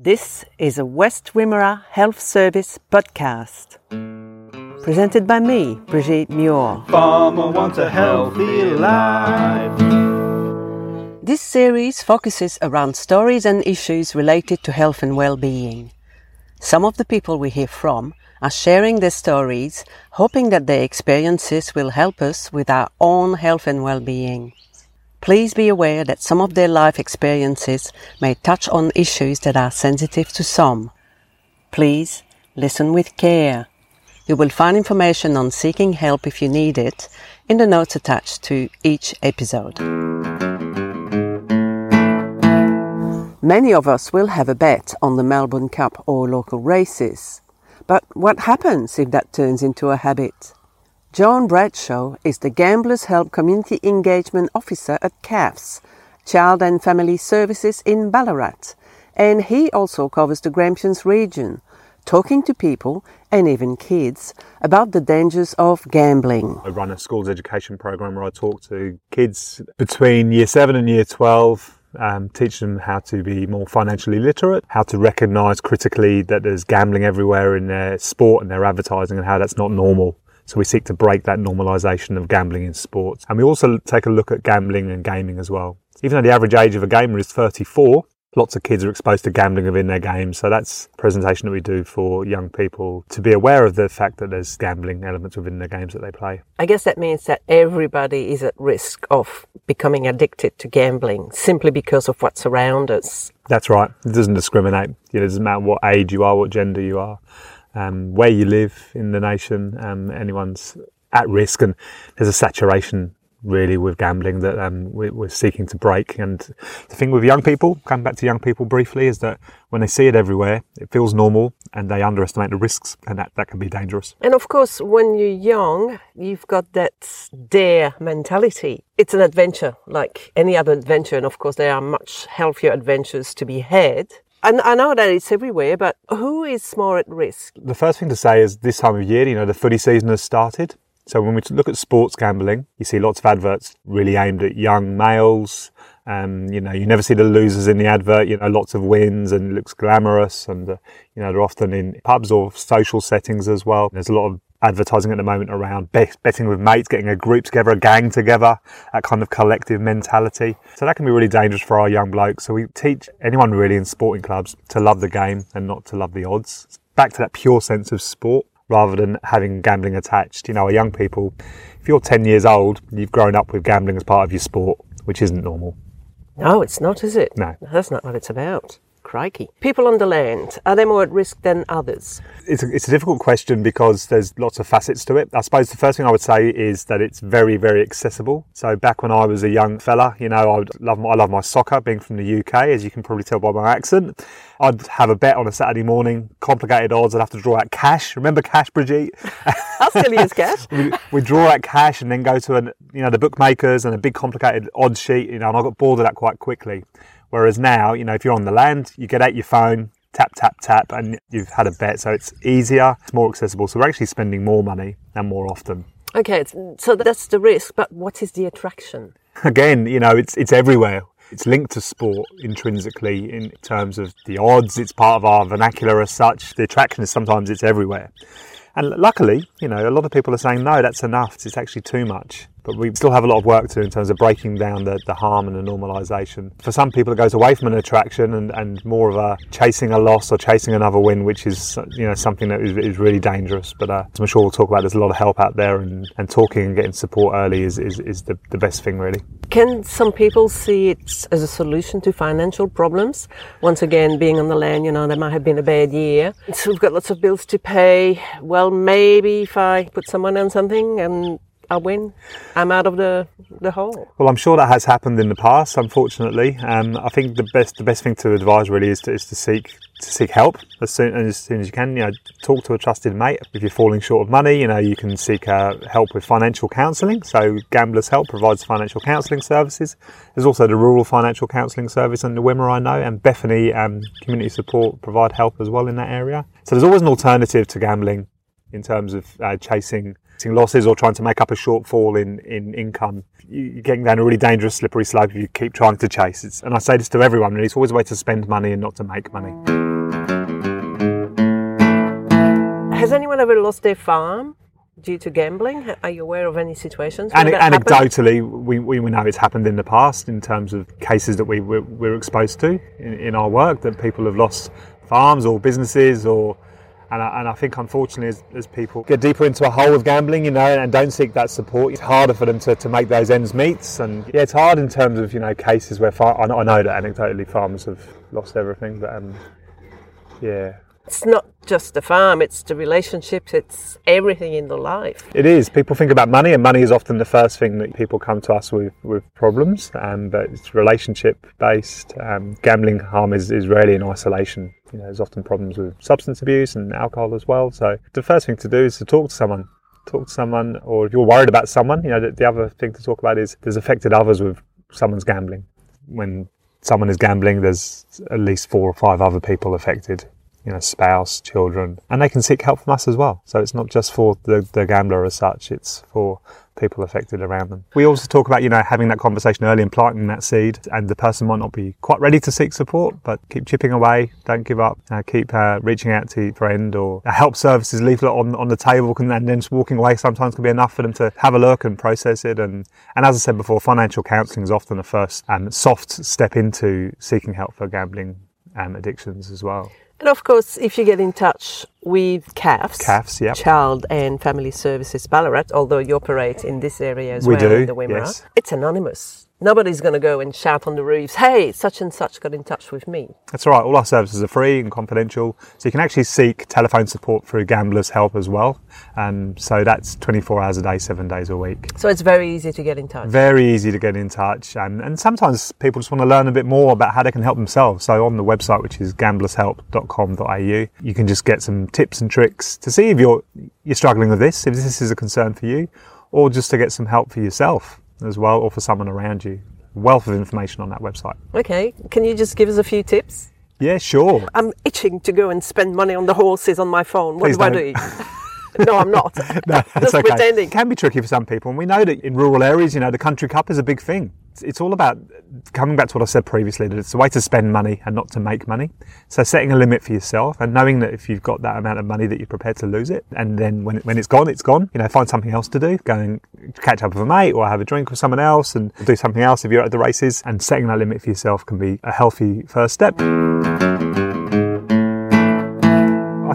This is a West Wimmera Health Service podcast. Presented by me, Brigitte Muir. Farmer wants a healthy life. This series focuses around stories and issues related to health and well-being. Some of the people we hear from are sharing their stories, hoping that their experiences will help us with our own health and well-being. Please be aware that some of their life experiences may touch on issues that are sensitive to some. Please listen with care. You will find information on seeking help if you need it in the notes attached to each episode. Many of us will have a bet on the Melbourne Cup or local races. But what happens if that turns into a habit? John Bradshaw is the Gamblers Help Community Engagement Officer at CAFS, Child and Family Services in Ballarat, and he also covers the Grampians region, talking to people and even kids about the dangers of gambling. I run a schools education program where I talk to kids between year 7 and year 12 um, teach them how to be more financially literate, how to recognise critically that there's gambling everywhere in their sport and their advertising and how that's not normal. So we seek to break that normalisation of gambling in sports. And we also take a look at gambling and gaming as well. Even though the average age of a gamer is 34, lots of kids are exposed to gambling within their games. So that's a presentation that we do for young people to be aware of the fact that there's gambling elements within the games that they play. I guess that means that everybody is at risk of becoming addicted to gambling simply because of what's around us. That's right. It doesn't discriminate. You know, it doesn't matter what age you are, what gender you are um, where you live in the nation, um, anyone's at risk, and there's a saturation really with gambling that um, we're seeking to break. And the thing with young people, come back to young people briefly, is that when they see it everywhere, it feels normal and they underestimate the risks, and that, that can be dangerous. And of course, when you're young, you've got that dare mentality. It's an adventure like any other adventure, and of course, there are much healthier adventures to be had. And I know that it's everywhere, but who is more at risk? The first thing to say is this time of year, you know, the footy season has started. So when we look at sports gambling, you see lots of adverts really aimed at young males. Um, you know, you never see the losers in the advert. You know, lots of wins and it looks glamorous, and uh, you know they're often in pubs or social settings as well. There's a lot of advertising at the moment around betting with mates, getting a group together, a gang together, that kind of collective mentality. So that can be really dangerous for our young blokes. So we teach anyone really in sporting clubs to love the game and not to love the odds. Back to that pure sense of sport rather than having gambling attached. You know, our young people, if you're 10 years old, you've grown up with gambling as part of your sport, which isn't normal. No, it's not, is it? No. That's not what it's about. Crikey. People on the land, are they more at risk than others? It's a, it's a difficult question because there's lots of facets to it. I suppose the first thing I would say is that it's very, very accessible. So back when I was a young fella, you know, I would love my, I love my soccer, being from the UK, as you can probably tell by my accent. I'd have a bet on a Saturday morning, complicated odds. I'd have to draw out cash. Remember cash, Brigitte? I'll still use cash. we, we draw out cash and then go to an, you know the bookmakers and a big complicated odds sheet. You know, and I got bored of that quite quickly. Whereas now, you know, if you're on the land, you get out your phone, tap, tap, tap, and you've had a bet. So it's easier, it's more accessible. So we're actually spending more money and more often. Okay, so that's the risk, but what is the attraction? Again, you know, it's it's everywhere. It's linked to sport intrinsically in terms of the odds. It's part of our vernacular as such. The attraction is sometimes it's everywhere. And luckily, you know, a lot of people are saying, no, that's enough. It's actually too much. But we still have a lot of work to do in terms of breaking down the, the harm and the normalisation. For some people, it goes away from an attraction and, and more of a chasing a loss or chasing another win, which is you know something that is, is really dangerous. But uh, I'm sure we'll talk about, there's a lot of help out there, and, and talking and getting support early is, is, is the, the best thing, really. Can some people see it as a solution to financial problems? Once again, being on the land, you know, there might have been a bad year. So we've got lots of bills to pay. Well, maybe if I put someone on something and I win, I'm out of the, the hole. Well, I'm sure that has happened in the past. Unfortunately, um, I think the best the best thing to advise really is to, is to seek to seek help as soon as soon as you can. You know, talk to a trusted mate. If you're falling short of money, you know you can seek uh, help with financial counselling. So Gamblers Help provides financial counselling services. There's also the Rural Financial Counselling Service in the Wimmera, I know, and Bethany um, Community Support provide help as well in that area. So there's always an alternative to gambling in terms of uh, chasing losses or trying to make up a shortfall in, in income, you're getting down a really dangerous slippery slope if you keep trying to chase. It's, and I say this to everyone, really, it's always a way to spend money and not to make money. Has anyone ever lost their farm due to gambling? Are you aware of any situations? Ane- anecdotally, we, we we know it's happened in the past in terms of cases that we we're, we're exposed to in, in our work that people have lost farms or businesses or. And I, and I think, unfortunately, as, as people get deeper into a hole of gambling, you know, and don't seek that support, it's harder for them to, to make those ends meet. And yeah, it's hard in terms of, you know, cases where far- I know I know that anecdotally farmers have lost everything, but um, yeah, It's not just the farm; it's the relationships. It's everything in the life. It is. People think about money, and money is often the first thing that people come to us with, with problems. Um, but it's relationship based. Um, gambling harm is, is rarely in isolation. You know, there's often problems with substance abuse and alcohol as well. So the first thing to do is to talk to someone. Talk to someone, or if you're worried about someone, you know, the, the other thing to talk about is there's affected others with someone's gambling. When someone is gambling, there's at least four or five other people affected you know, spouse, children, and they can seek help from us as well. So it's not just for the, the gambler as such, it's for people affected around them. We also talk about, you know, having that conversation early and planting that seed, and the person might not be quite ready to seek support, but keep chipping away, don't give up, uh, keep uh, reaching out to your friend or a help services leaflet on, on the table, can, and then just walking away sometimes can be enough for them to have a look and process it. And, and as I said before, financial counselling is often the first um, soft step into seeking help for gambling um, addictions as well. And of course, if you get in touch with CAFS, CAFS, yep. Child and Family Services Ballarat, although you operate in this area as We well, do, in the Wimmera, yes. it's anonymous. Nobody's going to go and shout on the roofs, hey, such and such got in touch with me. That's right. All our services are free and confidential, so you can actually seek telephone support through Gamblers Help as well. Um, so that's 24 hours a day, seven days a week. So it's very easy to get in touch. Very easy to get in touch, and, and sometimes people just want to learn a bit more about how they can help themselves. So on the website, which is gamblershelp.com.au, you can just get some tips and tricks to see if you're you're struggling with this, if this is a concern for you, or just to get some help for yourself as well, or for someone around you. Wealth of information on that website. Okay, can you just give us a few tips? Yeah, sure. I'm itching to go and spend money on the horses on my phone. What Please do I don't. do? no, I'm not. No, that's Just okay. pretending. It can be tricky for some people, and we know that in rural areas, you know, the country cup is a big thing. It's, it's all about coming back to what I said previously that it's a way to spend money and not to make money. So setting a limit for yourself and knowing that if you've got that amount of money that you're prepared to lose it, and then when when it's gone, it's gone. You know, find something else to do. Go and catch up with a mate or have a drink with someone else and do something else if you're at the races. And setting that limit for yourself can be a healthy first step.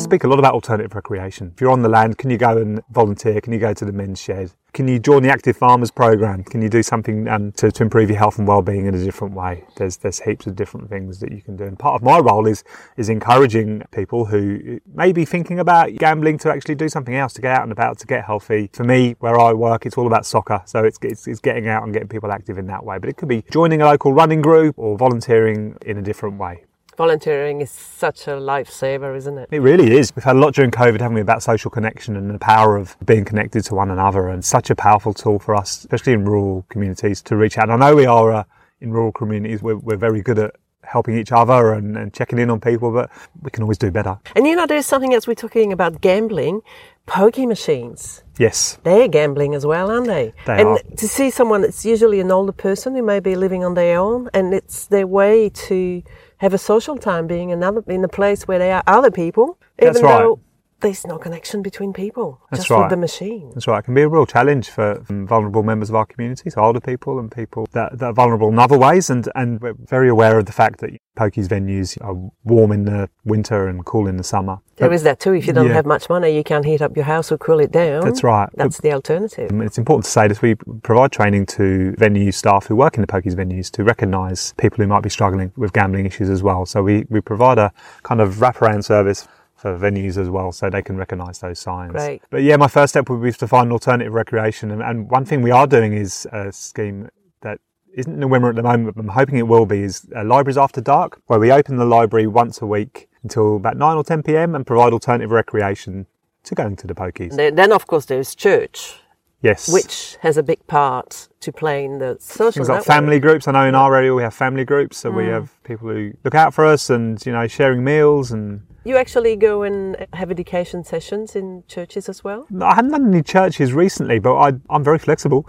Speak a lot about alternative recreation. If you're on the land, can you go and volunteer? Can you go to the men's shed? Can you join the Active Farmers Program? Can you do something um, to, to improve your health and well-being in a different way? There's there's heaps of different things that you can do. And part of my role is is encouraging people who may be thinking about gambling to actually do something else, to get out and about, to get healthy. For me, where I work, it's all about soccer, so it's it's, it's getting out and getting people active in that way. But it could be joining a local running group or volunteering in a different way. Volunteering is such a lifesaver, isn't it? It really is. We've had a lot during COVID, haven't we, about social connection and the power of being connected to one another, and such a powerful tool for us, especially in rural communities, to reach out. And I know we are uh, in rural communities, we're, we're very good at helping each other and, and checking in on people, but we can always do better. And you know, there's something else we're talking about gambling. Pokie machines. Yes, They're gambling as well, aren't they? They and are. to see someone, it's usually an older person who may be living on their own, and it's their way to have a social time being another in a place where there are other people, That's even right. though there's no connection between people, That's just right. with the machine. That's right. It can be a real challenge for um, vulnerable members of our community, so older people and people that, that are vulnerable in other ways. And, and we're very aware of the fact that pokies venues are warm in the winter and cool in the summer. There is that too. If you don't Yeah. have much money, you can't heat up your house or cool it down. That's right. That's the alternative. Um, It's important to say this. We provide training to venue staff who work in the pokies venues to recognise people who might be struggling with gambling issues as well. So we, we provide a kind of wraparound service for venues as well so they can recognise those signs. Great. But yeah, my first step would be to find alternative recreation. And, and one thing we are doing is a scheme that isn't in the Wimmera at the moment, but I'm hoping it will be, is uh, Libraries After Dark, where we open the library once a week until about 9 or 10 pm and provide alternative recreation to going to the pokies. Then, then of course, there's church, Yes. which has a big part to play in the social things like network. family groups. I know in our area we have family groups, so we Mm. have people who look out for us and you know sharing meals and You actually go and have education sessions in churches as well? I haven't done any churches recently, but I, I'm very flexible.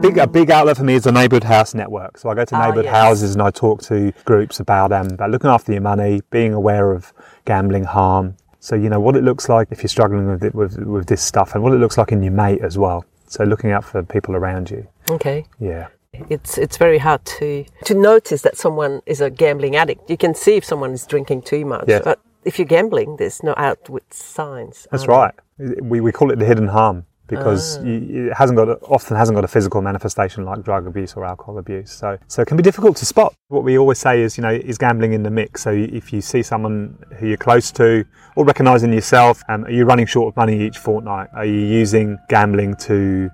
Big, a big outlet for me is the neighbourhood house network. So I go to Ah, neighbourhood yes. houses and I talk to groups about um, about looking after your money, being aware of gambling harm. So you know what it looks like if you're struggling with it, with with this stuff, and what it looks like in your mate as well. So looking out for people around you. Okay. Yeah. It's it's very hard to to notice that someone is a gambling addict. You can see if someone is drinking too much, Yeah. but if you're gambling, there's no outward signs. That's there? right. We, we call it the hidden harm because Ah. you, it hasn't got a, often hasn't got a physical manifestation like drug abuse or alcohol abuse. So so it can be difficult to spot. What we always say is you know is gambling in the mix. So if you see someone who you're close to or recognising yourself, um, are you running short of money each fortnight? Are you using gambling to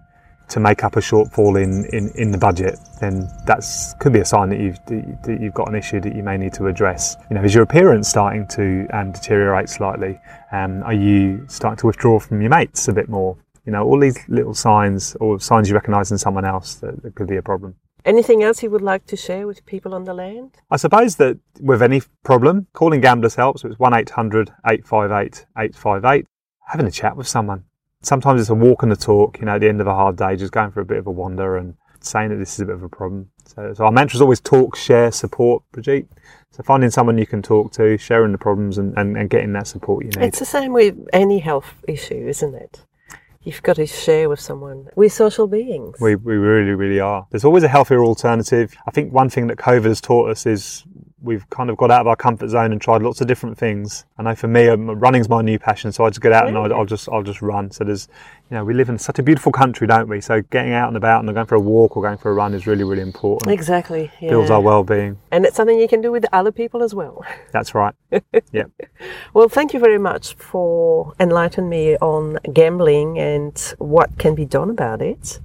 to make up a shortfall in, in, in the budget, then that could be a sign that you've that you've got an issue that you may need to address. You know, is your appearance starting to um, deteriorate slightly? Um, are you starting to withdraw from your mates a bit more? You know, all these little signs or signs you recognise in someone else that, that could be a problem. Anything else you would like to share with people on the land? I suppose that with any problem, calling gamblers helps. So it's 1 800 858 858. Having a chat with someone. Sometimes it's a walk and a talk, you know, at the end of a hard day, just going for a bit of a wander and saying that this is a bit of a problem. So, so our mantra is always talk, share, support, Brigitte. So finding someone you can talk to, sharing the problems and, and, and getting that support you need. It's the same with any health issue, isn't it? You've got to share with someone. We're social beings. We, we really, really are. There's always a healthier alternative. I think one thing that COVID has taught us is we've kind of got out of our comfort zone and tried lots of different things. I know for me, um, running's my new passion, so I just get out and I'll, I'll just I'll just run. So there's, you know, we live in such a beautiful country, don't we? So getting out and about and going for a walk or going for a run is really, really important. Exactly. Yeah. Builds our well-being. and it's something you can do with other people as well. That's right. yeah. Well, thank you very much for enlightening me on gambling and what can be done about it.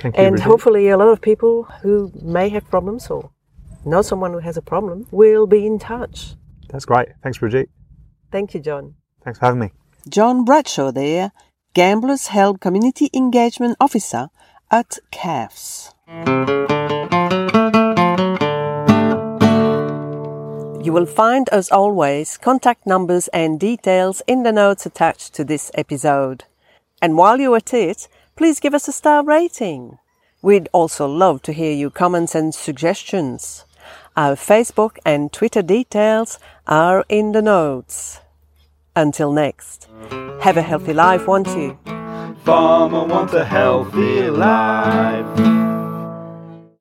Thank you. And Brigitte. hopefully, a lot of people who may have problems or know someone who has a problem we'll be in touch. That's great. Thanks, Brigitte. Thank you, John. Thanks for having me. John Bradshaw there, Gamblers Help Community Engagement Officer at CAFS. You will find, as always, contact numbers and details in the notes attached to this episode. And while you're at it, please give us a star rating. We'd also love to hear your comments and suggestions. Our Facebook and Twitter details are in the notes. Until next, have a healthy life, won't you? Farmer wants a healthy life.